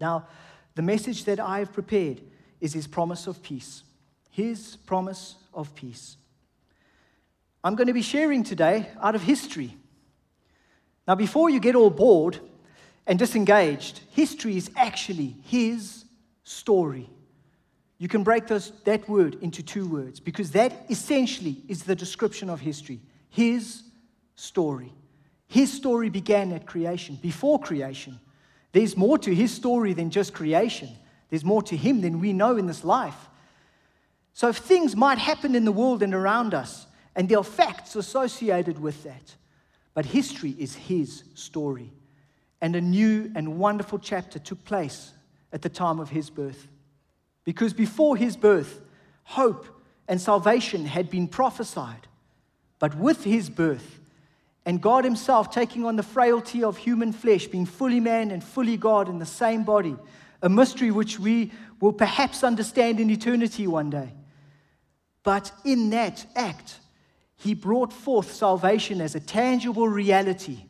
Now, the message that I have prepared is his promise of peace. His promise of peace. I'm going to be sharing today out of history. Now, before you get all bored and disengaged, history is actually his story. You can break those, that word into two words because that essentially is the description of history his story. His story began at creation, before creation. There's more to his story than just creation, there's more to him than we know in this life. So, if things might happen in the world and around us, and there are facts associated with that, but history is his story. And a new and wonderful chapter took place at the time of his birth. Because before his birth, hope and salvation had been prophesied. But with his birth, and God Himself taking on the frailty of human flesh, being fully man and fully God in the same body, a mystery which we will perhaps understand in eternity one day. But in that act, He brought forth salvation as a tangible reality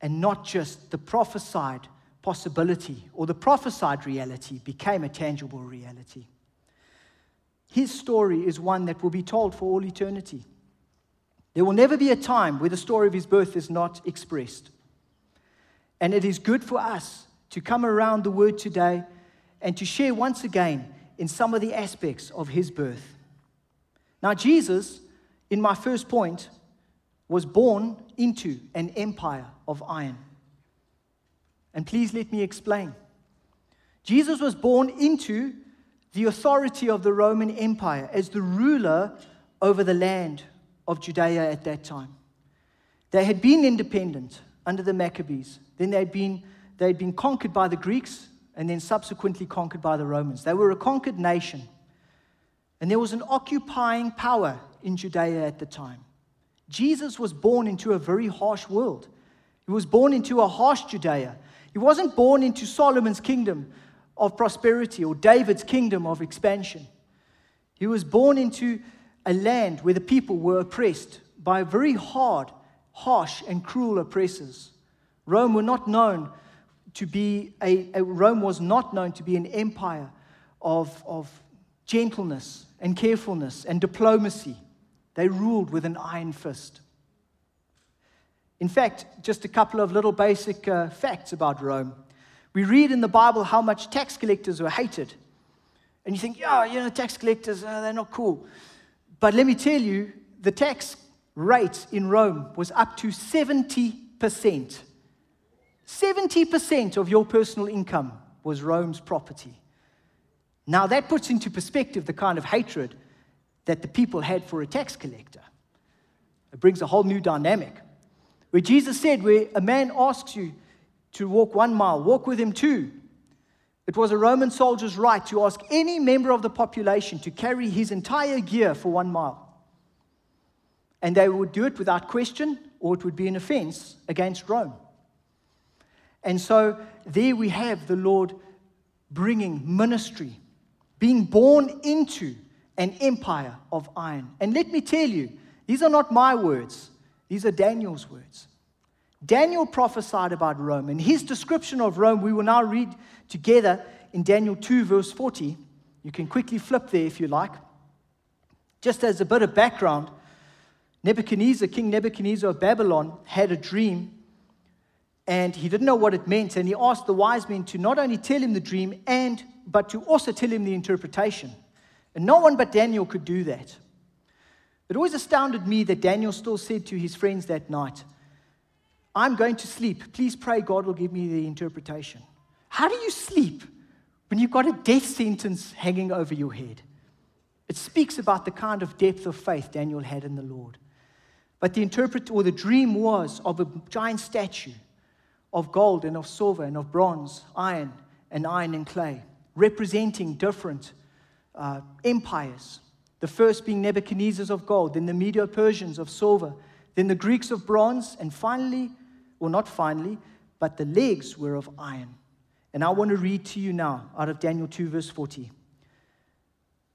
and not just the prophesied possibility or the prophesied reality became a tangible reality. His story is one that will be told for all eternity. There will never be a time where the story of his birth is not expressed. And it is good for us to come around the word today and to share once again in some of the aspects of his birth. Now, Jesus, in my first point, was born into an empire of iron. And please let me explain. Jesus was born into the authority of the Roman Empire as the ruler over the land of Judea at that time. They had been independent under the Maccabees. Then they'd been, they'd been conquered by the Greeks and then subsequently conquered by the Romans. They were a conquered nation. And there was an occupying power in Judea at the time. Jesus was born into a very harsh world. He was born into a harsh Judea. He wasn't born into Solomon's kingdom of prosperity or David's kingdom of expansion. He was born into a land where the people were oppressed by very hard, harsh, and cruel oppressors. Rome were not known to be a, a Rome was not known to be an empire of, of gentleness and carefulness and diplomacy. They ruled with an iron fist. In fact, just a couple of little basic uh, facts about Rome. We read in the Bible how much tax collectors were hated. And you think, yeah, you know, tax collectors, uh, they're not cool. But let me tell you, the tax rate in Rome was up to 70%. 70% of your personal income was Rome's property. Now, that puts into perspective the kind of hatred that the people had for a tax collector. It brings a whole new dynamic. Where Jesus said, where a man asks you to walk one mile, walk with him two. It was a Roman soldier's right to ask any member of the population to carry his entire gear for one mile. And they would do it without question, or it would be an offense against Rome. And so there we have the Lord bringing ministry, being born into an empire of iron. And let me tell you, these are not my words, these are Daniel's words. Daniel prophesied about Rome, and his description of Rome we will now read together in Daniel 2, verse 40. You can quickly flip there if you like. Just as a bit of background, Nebuchadnezzar, King Nebuchadnezzar of Babylon, had a dream and he didn't know what it meant. And he asked the wise men to not only tell him the dream, and but to also tell him the interpretation. And no one but Daniel could do that. It always astounded me that Daniel still said to his friends that night, I'm going to sleep. Please pray God will give me the interpretation. How do you sleep when you've got a death sentence hanging over your head? It speaks about the kind of depth of faith Daniel had in the Lord. But the interpret or the dream was of a giant statue of gold and of silver and of bronze, iron and iron and clay, representing different uh, empires. The first being Nebuchadnezzar's of gold, then the Medo Persians of silver, then the Greeks of bronze, and finally well, not finally, but the legs were of iron. And I want to read to you now out of Daniel 2, verse 40.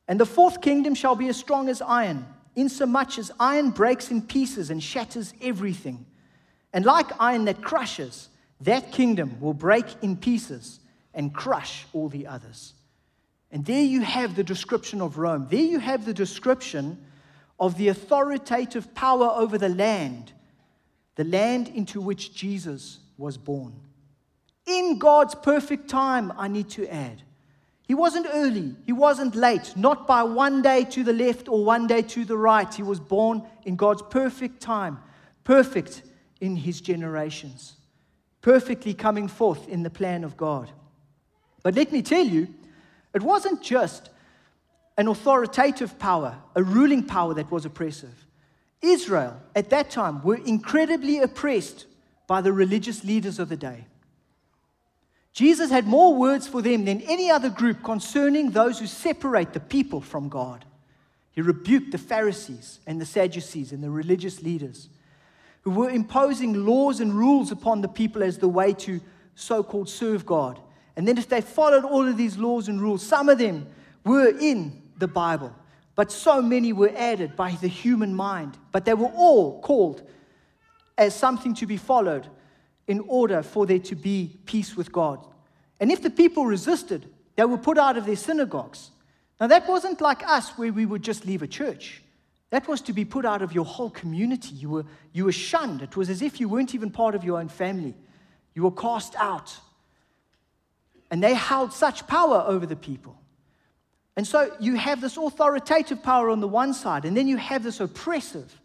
And the fourth kingdom shall be as strong as iron, insomuch as iron breaks in pieces and shatters everything. And like iron that crushes, that kingdom will break in pieces and crush all the others. And there you have the description of Rome. There you have the description of the authoritative power over the land, the land into which Jesus was born. In God's perfect time, I need to add. He wasn't early, he wasn't late, not by one day to the left or one day to the right. He was born in God's perfect time, perfect in his generations, perfectly coming forth in the plan of God. But let me tell you, it wasn't just an authoritative power, a ruling power that was oppressive. Israel at that time were incredibly oppressed by the religious leaders of the day. Jesus had more words for them than any other group concerning those who separate the people from God. He rebuked the Pharisees and the Sadducees and the religious leaders who were imposing laws and rules upon the people as the way to so called serve God. And then, if they followed all of these laws and rules, some of them were in the Bible, but so many were added by the human mind. But they were all called as something to be followed in order for there to be peace with God. And if the people resisted, they were put out of their synagogues. Now, that wasn't like us where we would just leave a church. That was to be put out of your whole community. You were, you were shunned. It was as if you weren't even part of your own family. You were cast out. And they held such power over the people. And so you have this authoritative power on the one side, and then you have this oppressive,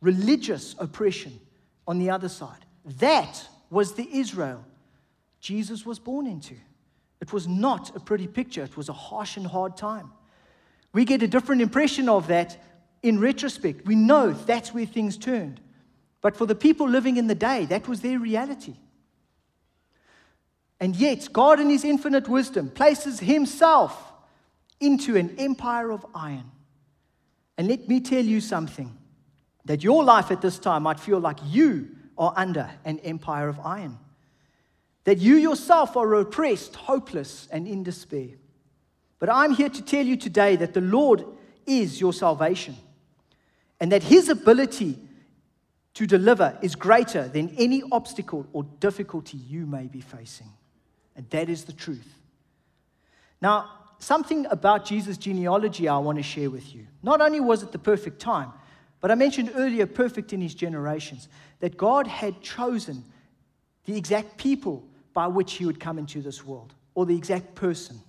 religious oppression on the other side. That was the Israel Jesus was born into. It was not a pretty picture, it was a harsh and hard time. We get a different impression of that in retrospect. We know that's where things turned. But for the people living in the day, that was their reality. And yet, God, in His infinite wisdom, places Himself into an empire of iron. And let me tell you something that your life at this time might feel like you are under an empire of iron. That you yourself are oppressed, hopeless, and in despair. But I'm here to tell you today that the Lord is your salvation and that His ability to deliver is greater than any obstacle or difficulty you may be facing. And that is the truth. Now, something about Jesus' genealogy I want to share with you. Not only was it the perfect time, but I mentioned earlier, perfect in his generations, that God had chosen the exact people by which he would come into this world, or the exact person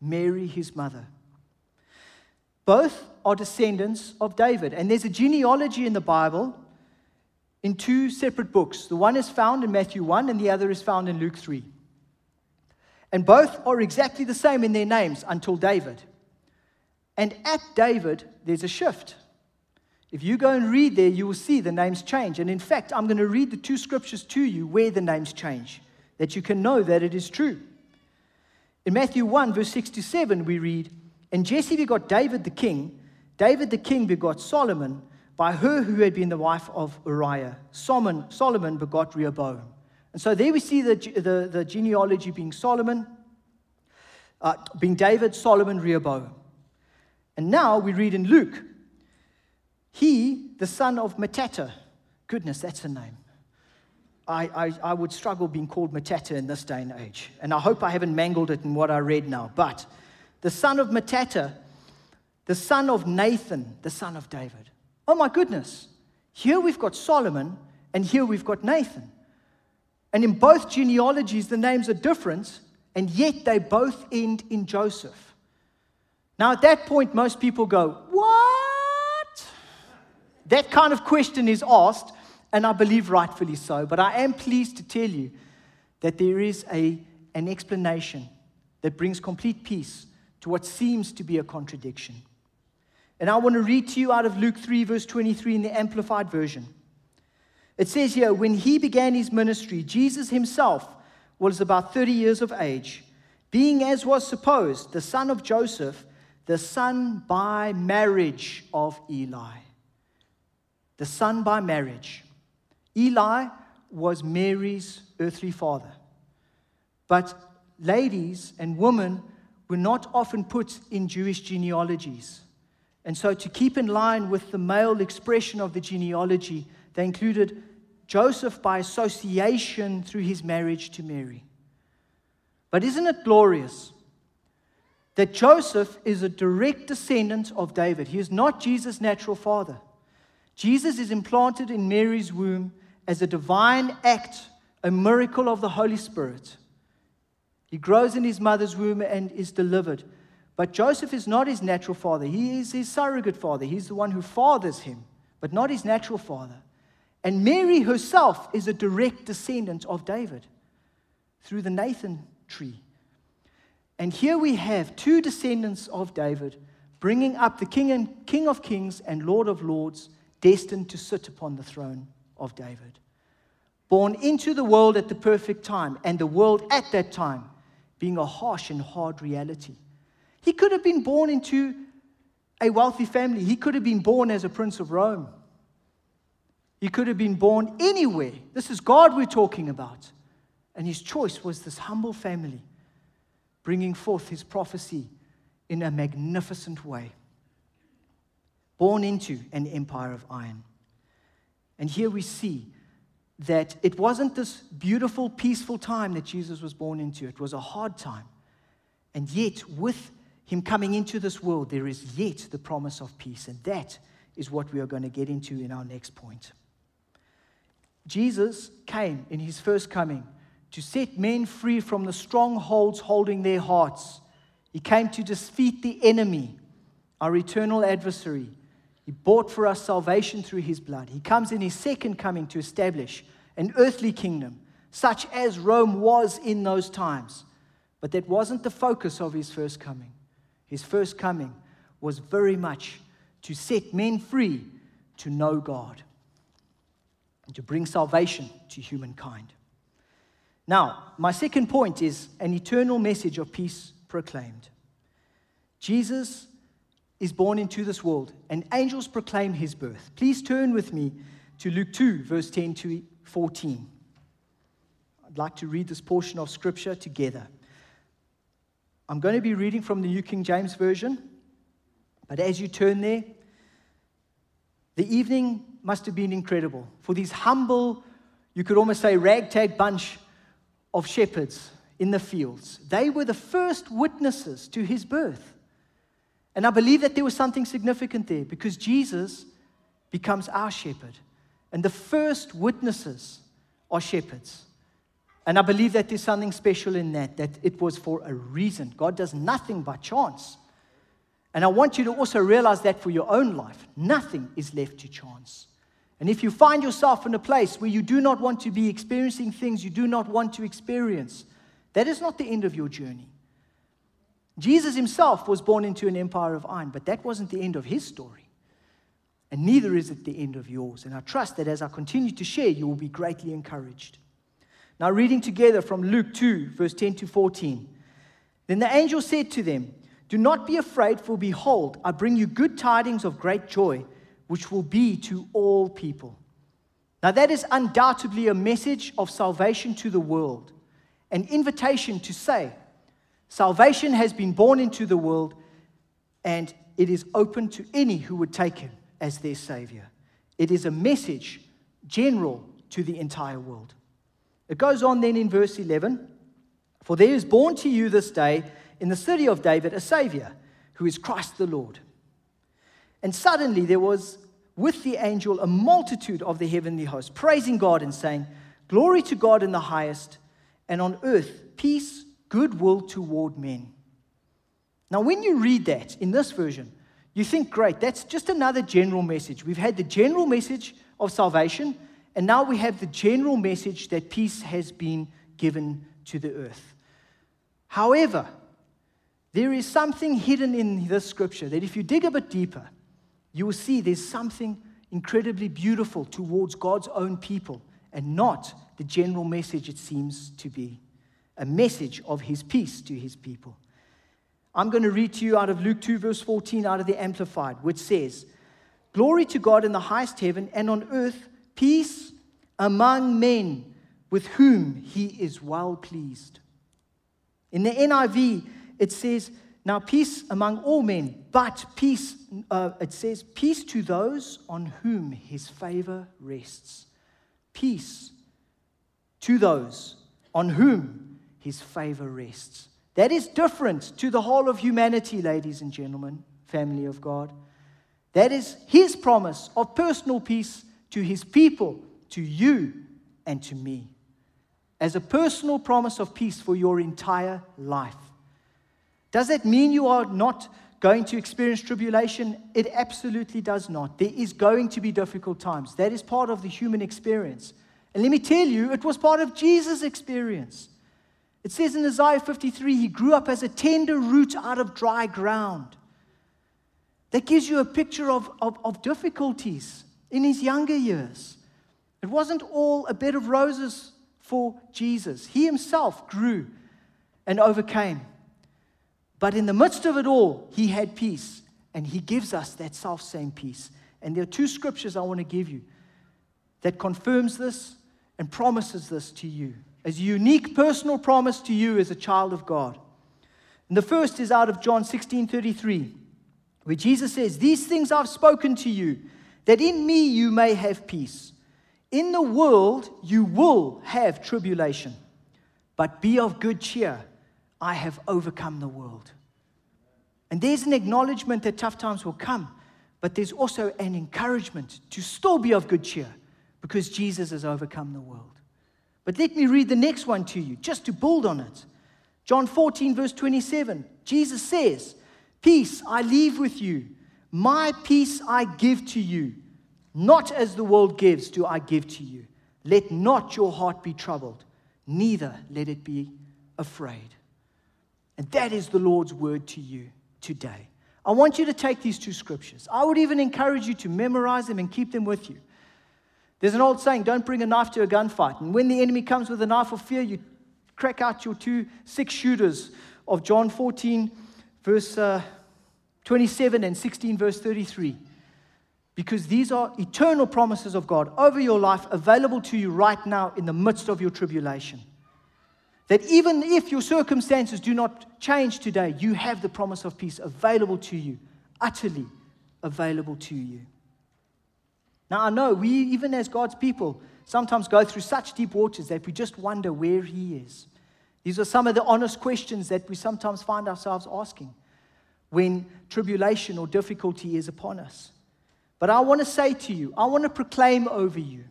Mary, his mother. Both are descendants of David, and there's a genealogy in the Bible in two separate books. The one is found in Matthew 1, and the other is found in Luke 3. And both are exactly the same in their names until David. And at David, there's a shift. If you go and read there, you will see the names change. And in fact, I'm going to read the two scriptures to you where the names change, that you can know that it is true. In Matthew 1, verse 6 to 7, we read, And Jesse begot David the king. David the king begot Solomon by her who had been the wife of Uriah. Solomon, Solomon begot Rehoboam. And so there we see the, the, the genealogy being Solomon, uh, being David, Solomon, Rehoboam. And now we read in Luke, he, the son of Matata, goodness, that's a name. I, I, I, would struggle being called Matata in this day and age. And I hope I haven't mangled it in what I read now. But the son of Matata, the son of Nathan, the son of David. Oh my goodness. Here we've got Solomon, and here we've got Nathan. And in both genealogies, the names are different, and yet they both end in Joseph. Now, at that point, most people go, What? That kind of question is asked, and I believe rightfully so. But I am pleased to tell you that there is a, an explanation that brings complete peace to what seems to be a contradiction. And I want to read to you out of Luke 3, verse 23 in the Amplified Version. It says here, when he began his ministry, Jesus himself was about 30 years of age, being as was supposed, the son of Joseph, the son by marriage of Eli. The son by marriage. Eli was Mary's earthly father. But ladies and women were not often put in Jewish genealogies. And so, to keep in line with the male expression of the genealogy, they included Joseph by association through his marriage to Mary. But isn't it glorious that Joseph is a direct descendant of David? He is not Jesus' natural father. Jesus is implanted in Mary's womb as a divine act, a miracle of the Holy Spirit. He grows in his mother's womb and is delivered. But Joseph is not his natural father. He is his surrogate father. He's the one who fathers him, but not his natural father. And Mary herself is a direct descendant of David through the Nathan tree. And here we have two descendants of David bringing up the king, and, king of kings and Lord of lords, destined to sit upon the throne of David. Born into the world at the perfect time, and the world at that time being a harsh and hard reality. He could have been born into a wealthy family, he could have been born as a prince of Rome. He could have been born anywhere. This is God we're talking about. And his choice was this humble family, bringing forth his prophecy in a magnificent way. Born into an empire of iron. And here we see that it wasn't this beautiful, peaceful time that Jesus was born into, it was a hard time. And yet, with him coming into this world, there is yet the promise of peace. And that is what we are going to get into in our next point. Jesus came in his first coming to set men free from the strongholds holding their hearts. He came to defeat the enemy, our eternal adversary. He bought for us salvation through his blood. He comes in his second coming to establish an earthly kingdom, such as Rome was in those times. But that wasn't the focus of his first coming. His first coming was very much to set men free to know God and to bring salvation to humankind. Now, my second point is an eternal message of peace proclaimed. Jesus is born into this world, and angels proclaim his birth. Please turn with me to Luke 2, verse 10 to 14. I'd like to read this portion of scripture together. I'm going to be reading from the New King James Version, but as you turn there, the evening must have been incredible for these humble, you could almost say, ragtag bunch of shepherds in the fields. They were the first witnesses to his birth. And I believe that there was something significant there because Jesus becomes our shepherd. And the first witnesses are shepherds. And I believe that there's something special in that, that it was for a reason. God does nothing by chance. And I want you to also realize that for your own life, nothing is left to chance. And if you find yourself in a place where you do not want to be experiencing things you do not want to experience, that is not the end of your journey. Jesus himself was born into an empire of iron, but that wasn't the end of his story. And neither is it the end of yours. And I trust that as I continue to share, you will be greatly encouraged. Now, reading together from Luke 2, verse 10 to 14. Then the angel said to them, Do not be afraid, for behold, I bring you good tidings of great joy which will be to all people. Now, that is undoubtedly a message of salvation to the world, an invitation to say, Salvation has been born into the world, and it is open to any who would take him as their Savior. It is a message general to the entire world. It goes on then in verse 11 For there is born to you this day in the city of David a Savior, who is Christ the Lord. And suddenly there was with the angel a multitude of the heavenly host, praising God and saying, Glory to God in the highest, and on earth peace, goodwill toward men. Now, when you read that in this version, you think, great, that's just another general message. We've had the general message of salvation, and now we have the general message that peace has been given to the earth. However, there is something hidden in this scripture that if you dig a bit deeper, you will see there's something incredibly beautiful towards God's own people and not the general message it seems to be a message of his peace to his people. I'm going to read to you out of Luke 2, verse 14, out of the Amplified, which says, Glory to God in the highest heaven, and on earth peace among men with whom he is well pleased. In the NIV, it says, now, peace among all men, but peace, uh, it says, peace to those on whom his favor rests. Peace to those on whom his favor rests. That is different to the whole of humanity, ladies and gentlemen, family of God. That is his promise of personal peace to his people, to you, and to me. As a personal promise of peace for your entire life. Does that mean you are not going to experience tribulation? It absolutely does not. There is going to be difficult times. That is part of the human experience. And let me tell you, it was part of Jesus' experience. It says in Isaiah 53, he grew up as a tender root out of dry ground. That gives you a picture of, of, of difficulties in his younger years. It wasn't all a bed of roses for Jesus. He himself grew and overcame. But in the midst of it all, he had peace. And he gives us that self same peace. And there are two scriptures I want to give you that confirms this and promises this to you as a unique personal promise to you as a child of God. And the first is out of John 16 33, where Jesus says, These things I've spoken to you, that in me you may have peace. In the world you will have tribulation, but be of good cheer. I have overcome the world. And there's an acknowledgement that tough times will come, but there's also an encouragement to still be of good cheer because Jesus has overcome the world. But let me read the next one to you, just to build on it. John 14, verse 27, Jesus says, Peace I leave with you, my peace I give to you. Not as the world gives, do I give to you. Let not your heart be troubled, neither let it be afraid. And that is the Lord's word to you today. I want you to take these two scriptures. I would even encourage you to memorize them and keep them with you. There's an old saying don't bring a knife to a gunfight. And when the enemy comes with a knife of fear, you crack out your two six shooters of John 14, verse uh, 27, and 16, verse 33. Because these are eternal promises of God over your life available to you right now in the midst of your tribulation. That even if your circumstances do not change today, you have the promise of peace available to you, utterly available to you. Now, I know we, even as God's people, sometimes go through such deep waters that we just wonder where He is. These are some of the honest questions that we sometimes find ourselves asking when tribulation or difficulty is upon us. But I want to say to you, I want to proclaim over you,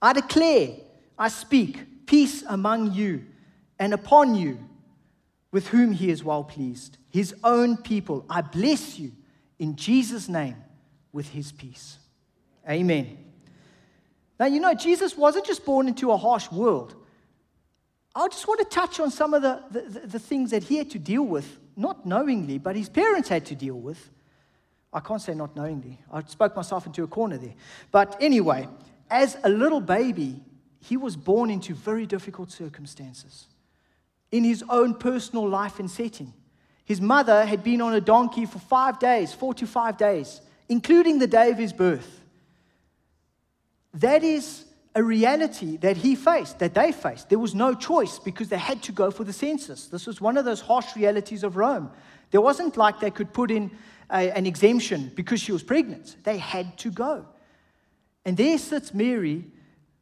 I declare, I speak peace among you and upon you with whom he is well pleased, his own people. I bless you in Jesus' name with his peace. Amen. Now, you know, Jesus wasn't just born into a harsh world. I just want to touch on some of the, the, the, things that he had to deal with, not knowingly, but his parents had to deal with. I can't say not knowingly. I spoke myself into a corner there. But anyway, as a little baby, he was born into very difficult circumstances in his own personal life and setting. His mother had been on a donkey for five days, four to five days, including the day of his birth. That is a reality that he faced, that they faced. There was no choice because they had to go for the census. This was one of those harsh realities of Rome. There wasn't like they could put in a, an exemption because she was pregnant. They had to go. And there sits Mary,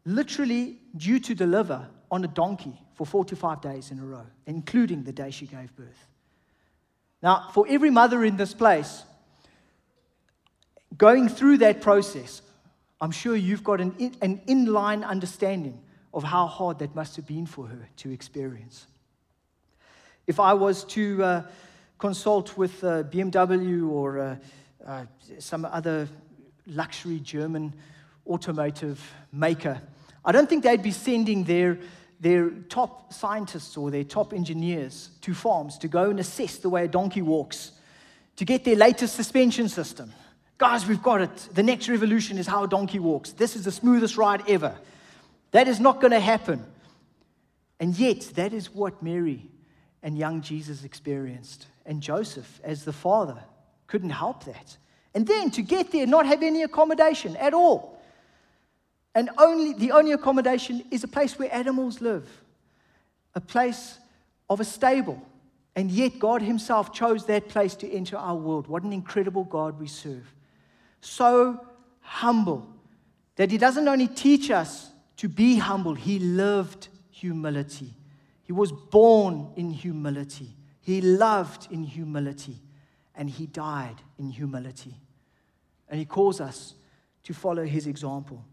literally due to deliver on a donkey for 45 days in a row, including the day she gave birth. Now, for every mother in this place, going through that process, I'm sure you've got an, in, an inline understanding of how hard that must have been for her to experience. If I was to uh, consult with uh, BMW or uh, uh, some other luxury German automotive maker, I don't think they'd be sending their their top scientists or their top engineers to farms to go and assess the way a donkey walks, to get their latest suspension system. Guys, we've got it. The next revolution is how a donkey walks. This is the smoothest ride ever. That is not going to happen. And yet, that is what Mary and young Jesus experienced. And Joseph, as the father, couldn't help that. And then to get there, not have any accommodation at all. And only, the only accommodation is a place where animals live, a place of a stable. And yet, God Himself chose that place to enter our world. What an incredible God we serve. So humble that He doesn't only teach us to be humble, He lived humility. He was born in humility. He loved in humility. And he died in humility. And he calls us to follow his example.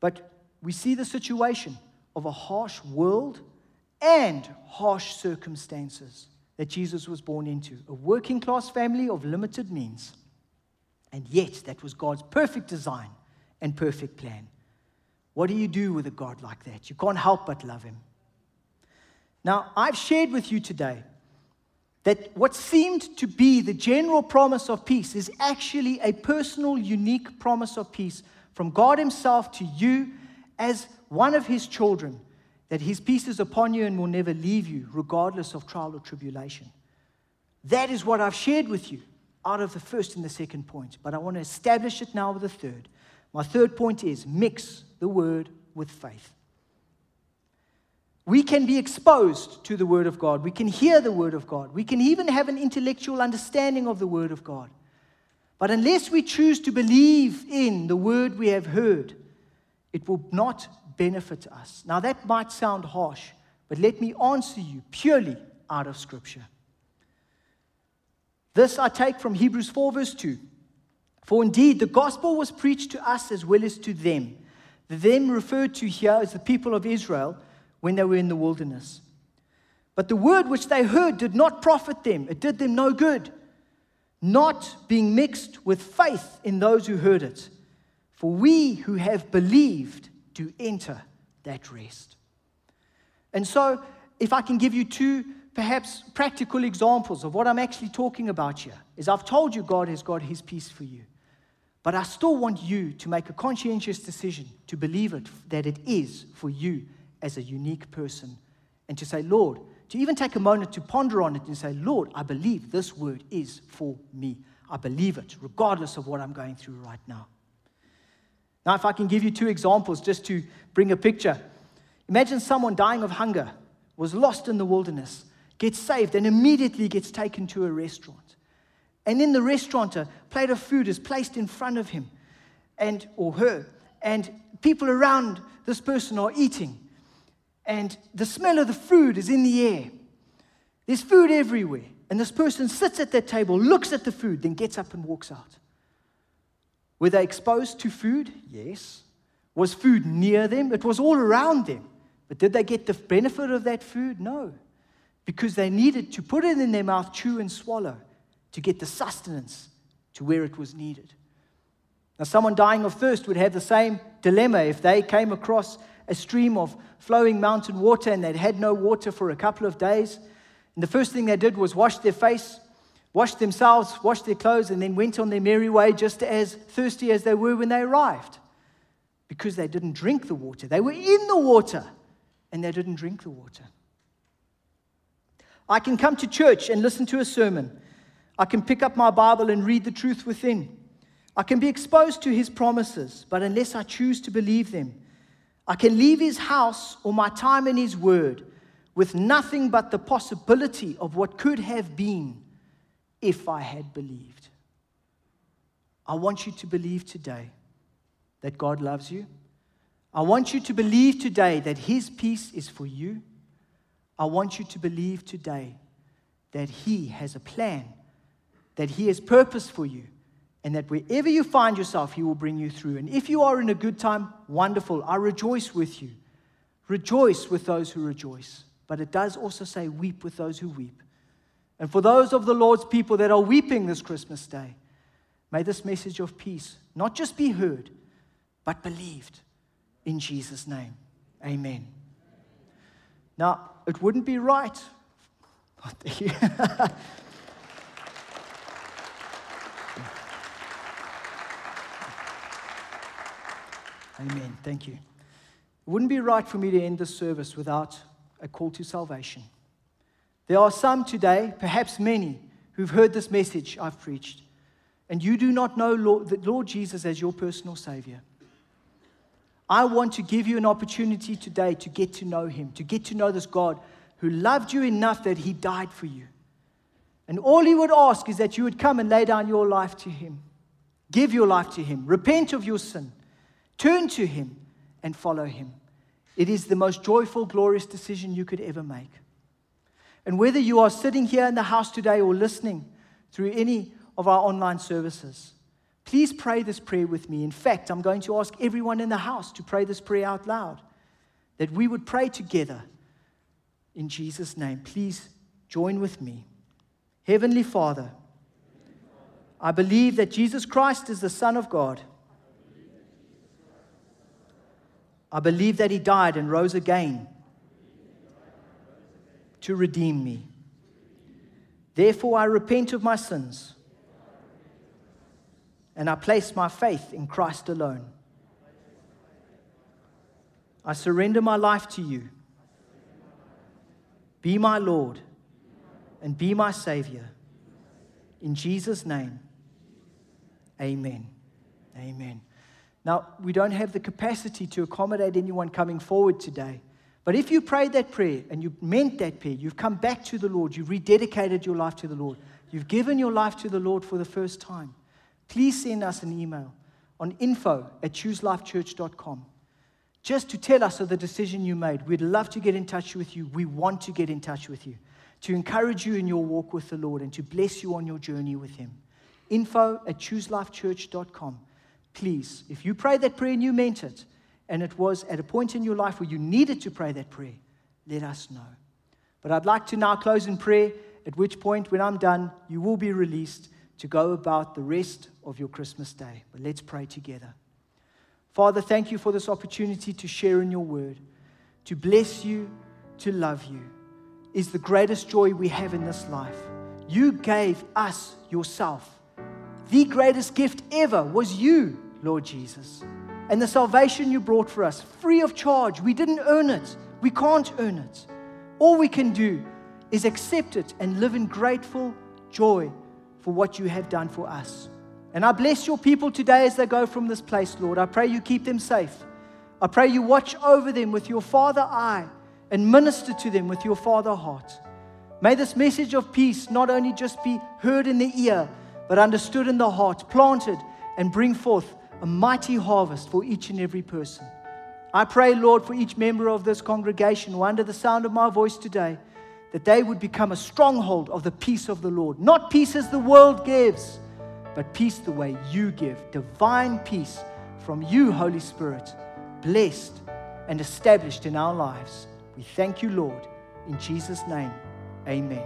But we see the situation of a harsh world and harsh circumstances that Jesus was born into a working class family of limited means. And yet, that was God's perfect design and perfect plan. What do you do with a God like that? You can't help but love him. Now, I've shared with you today that what seemed to be the general promise of peace is actually a personal, unique promise of peace from God Himself to you as one of His children, that His peace is upon you and will never leave you, regardless of trial or tribulation. That is what I've shared with you out of the first and the second point, but I want to establish it now with the third. My third point is mix the word with faith. We can be exposed to the Word of God. We can hear the Word of God. We can even have an intellectual understanding of the Word of God. But unless we choose to believe in the Word we have heard, it will not benefit us. Now, that might sound harsh, but let me answer you purely out of Scripture. This I take from Hebrews 4, verse 2. For indeed, the gospel was preached to us as well as to them. The them referred to here is the people of Israel when they were in the wilderness. But the word which they heard did not profit them, it did them no good, not being mixed with faith in those who heard it. For we who have believed do enter that rest. And so, if I can give you two perhaps practical examples of what I'm actually talking about here, is I've told you God has got his peace for you. But I still want you to make a conscientious decision to believe it, that it is for you as a unique person, and to say, Lord, to even take a moment to ponder on it and say, Lord, I believe this word is for me. I believe it, regardless of what I'm going through right now. Now, if I can give you two examples just to bring a picture. Imagine someone dying of hunger, was lost in the wilderness, gets saved, and immediately gets taken to a restaurant. And in the restaurant, a plate of food is placed in front of him and or her, and people around this person are eating. And the smell of the food is in the air. There's food everywhere. And this person sits at that table, looks at the food, then gets up and walks out. Were they exposed to food? Yes. Was food near them? It was all around them. But did they get the benefit of that food? No. Because they needed to put it in their mouth, chew and swallow to get the sustenance to where it was needed. Now, someone dying of thirst would have the same dilemma if they came across a stream of flowing mountain water and they'd had no water for a couple of days. And the first thing they did was wash their face, wash themselves, wash their clothes, and then went on their merry way just as thirsty as they were when they arrived because they didn't drink the water. They were in the water and they didn't drink the water. I can come to church and listen to a sermon. I can pick up my Bible and read the truth within. I can be exposed to his promises, but unless I choose to believe them, I can leave his house or my time in his word with nothing but the possibility of what could have been if I had believed. I want you to believe today that God loves you. I want you to believe today that His peace is for you. I want you to believe today that He has a plan, that He has purpose for you, and that wherever you find yourself, He will bring you through. And if you are in a good time, wonderful. I rejoice with you. Rejoice with those who rejoice. But it does also say, weep with those who weep. And for those of the Lord's people that are weeping this Christmas day, may this message of peace not just be heard, but believed in Jesus' name. Amen. Now, it wouldn't be right. Amen. Thank you. It wouldn't be right for me to end this service without a call to salvation. There are some today, perhaps many, who've heard this message I've preached, and you do not know Lord, the Lord Jesus as your personal Savior. I want to give you an opportunity today to get to know Him, to get to know this God who loved you enough that He died for you. And all He would ask is that you would come and lay down your life to Him, give your life to Him, repent of your sin, Turn to Him and follow Him. It is the most joyful, glorious decision you could ever make. And whether you are sitting here in the house today or listening through any of our online services, please pray this prayer with me. In fact, I'm going to ask everyone in the house to pray this prayer out loud, that we would pray together in Jesus' name. Please join with me. Heavenly Father, I believe that Jesus Christ is the Son of God. I believe that He died and rose again to redeem me. Therefore, I repent of my sins and I place my faith in Christ alone. I surrender my life to you. Be my Lord and be my Savior. In Jesus' name, amen. Amen. Now, we don't have the capacity to accommodate anyone coming forward today. But if you prayed that prayer and you meant that prayer, you've come back to the Lord, you've rededicated your life to the Lord, you've given your life to the Lord for the first time, please send us an email on info at chooselifechurch.com just to tell us of the decision you made. We'd love to get in touch with you. We want to get in touch with you, to encourage you in your walk with the Lord and to bless you on your journey with Him. Info at chooselifechurch.com. Please, if you prayed that prayer and you meant it, and it was at a point in your life where you needed to pray that prayer, let us know. But I'd like to now close in prayer, at which point, when I'm done, you will be released to go about the rest of your Christmas day. But let's pray together. Father, thank you for this opportunity to share in your word, to bless you, to love you, is the greatest joy we have in this life. You gave us yourself. The greatest gift ever was you, Lord Jesus and the salvation you brought for us, free of charge. We didn't earn it, we can't earn it. All we can do is accept it and live in grateful joy for what you have done for us. And I bless your people today as they go from this place, Lord. I pray you keep them safe. I pray you watch over them with your Father eye and minister to them with your Father heart. May this message of peace not only just be heard in the ear, but understood in the heart, planted, and bring forth a mighty harvest for each and every person. I pray, Lord, for each member of this congregation who, under the sound of my voice today, that they would become a stronghold of the peace of the Lord. Not peace as the world gives, but peace the way you give. Divine peace from you, Holy Spirit, blessed and established in our lives. We thank you, Lord. In Jesus' name, amen.